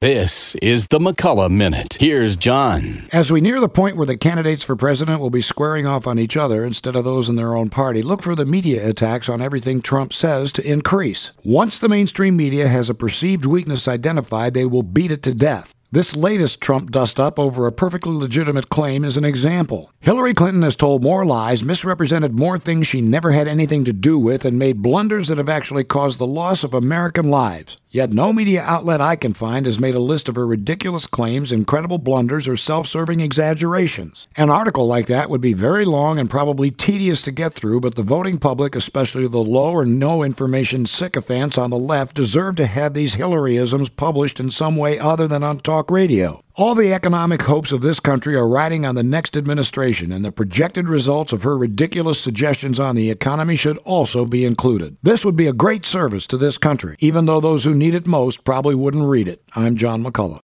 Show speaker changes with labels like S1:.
S1: This is the McCullough Minute. Here's John.
S2: As we near the point where the candidates for president will be squaring off on each other instead of those in their own party, look for the media attacks on everything Trump says to increase. Once the mainstream media has a perceived weakness identified, they will beat it to death. This latest Trump dust up over a perfectly legitimate claim is an example. Hillary Clinton has told more lies, misrepresented more things she never had anything to do with, and made blunders that have actually caused the loss of American lives. Yet no media outlet I can find has made a list of her ridiculous claims, incredible blunders, or self serving exaggerations. An article like that would be very long and probably tedious to get through, but the voting public, especially the low or no information sycophants on the left, deserve to have these Hillaryisms published in some way other than on talk radio. All the economic hopes of this country are riding on the next administration, and the projected results of her ridiculous suggestions on the economy should also be included. This would be a great service to this country, even though those who need it most probably wouldn't read it. I'm John McCullough.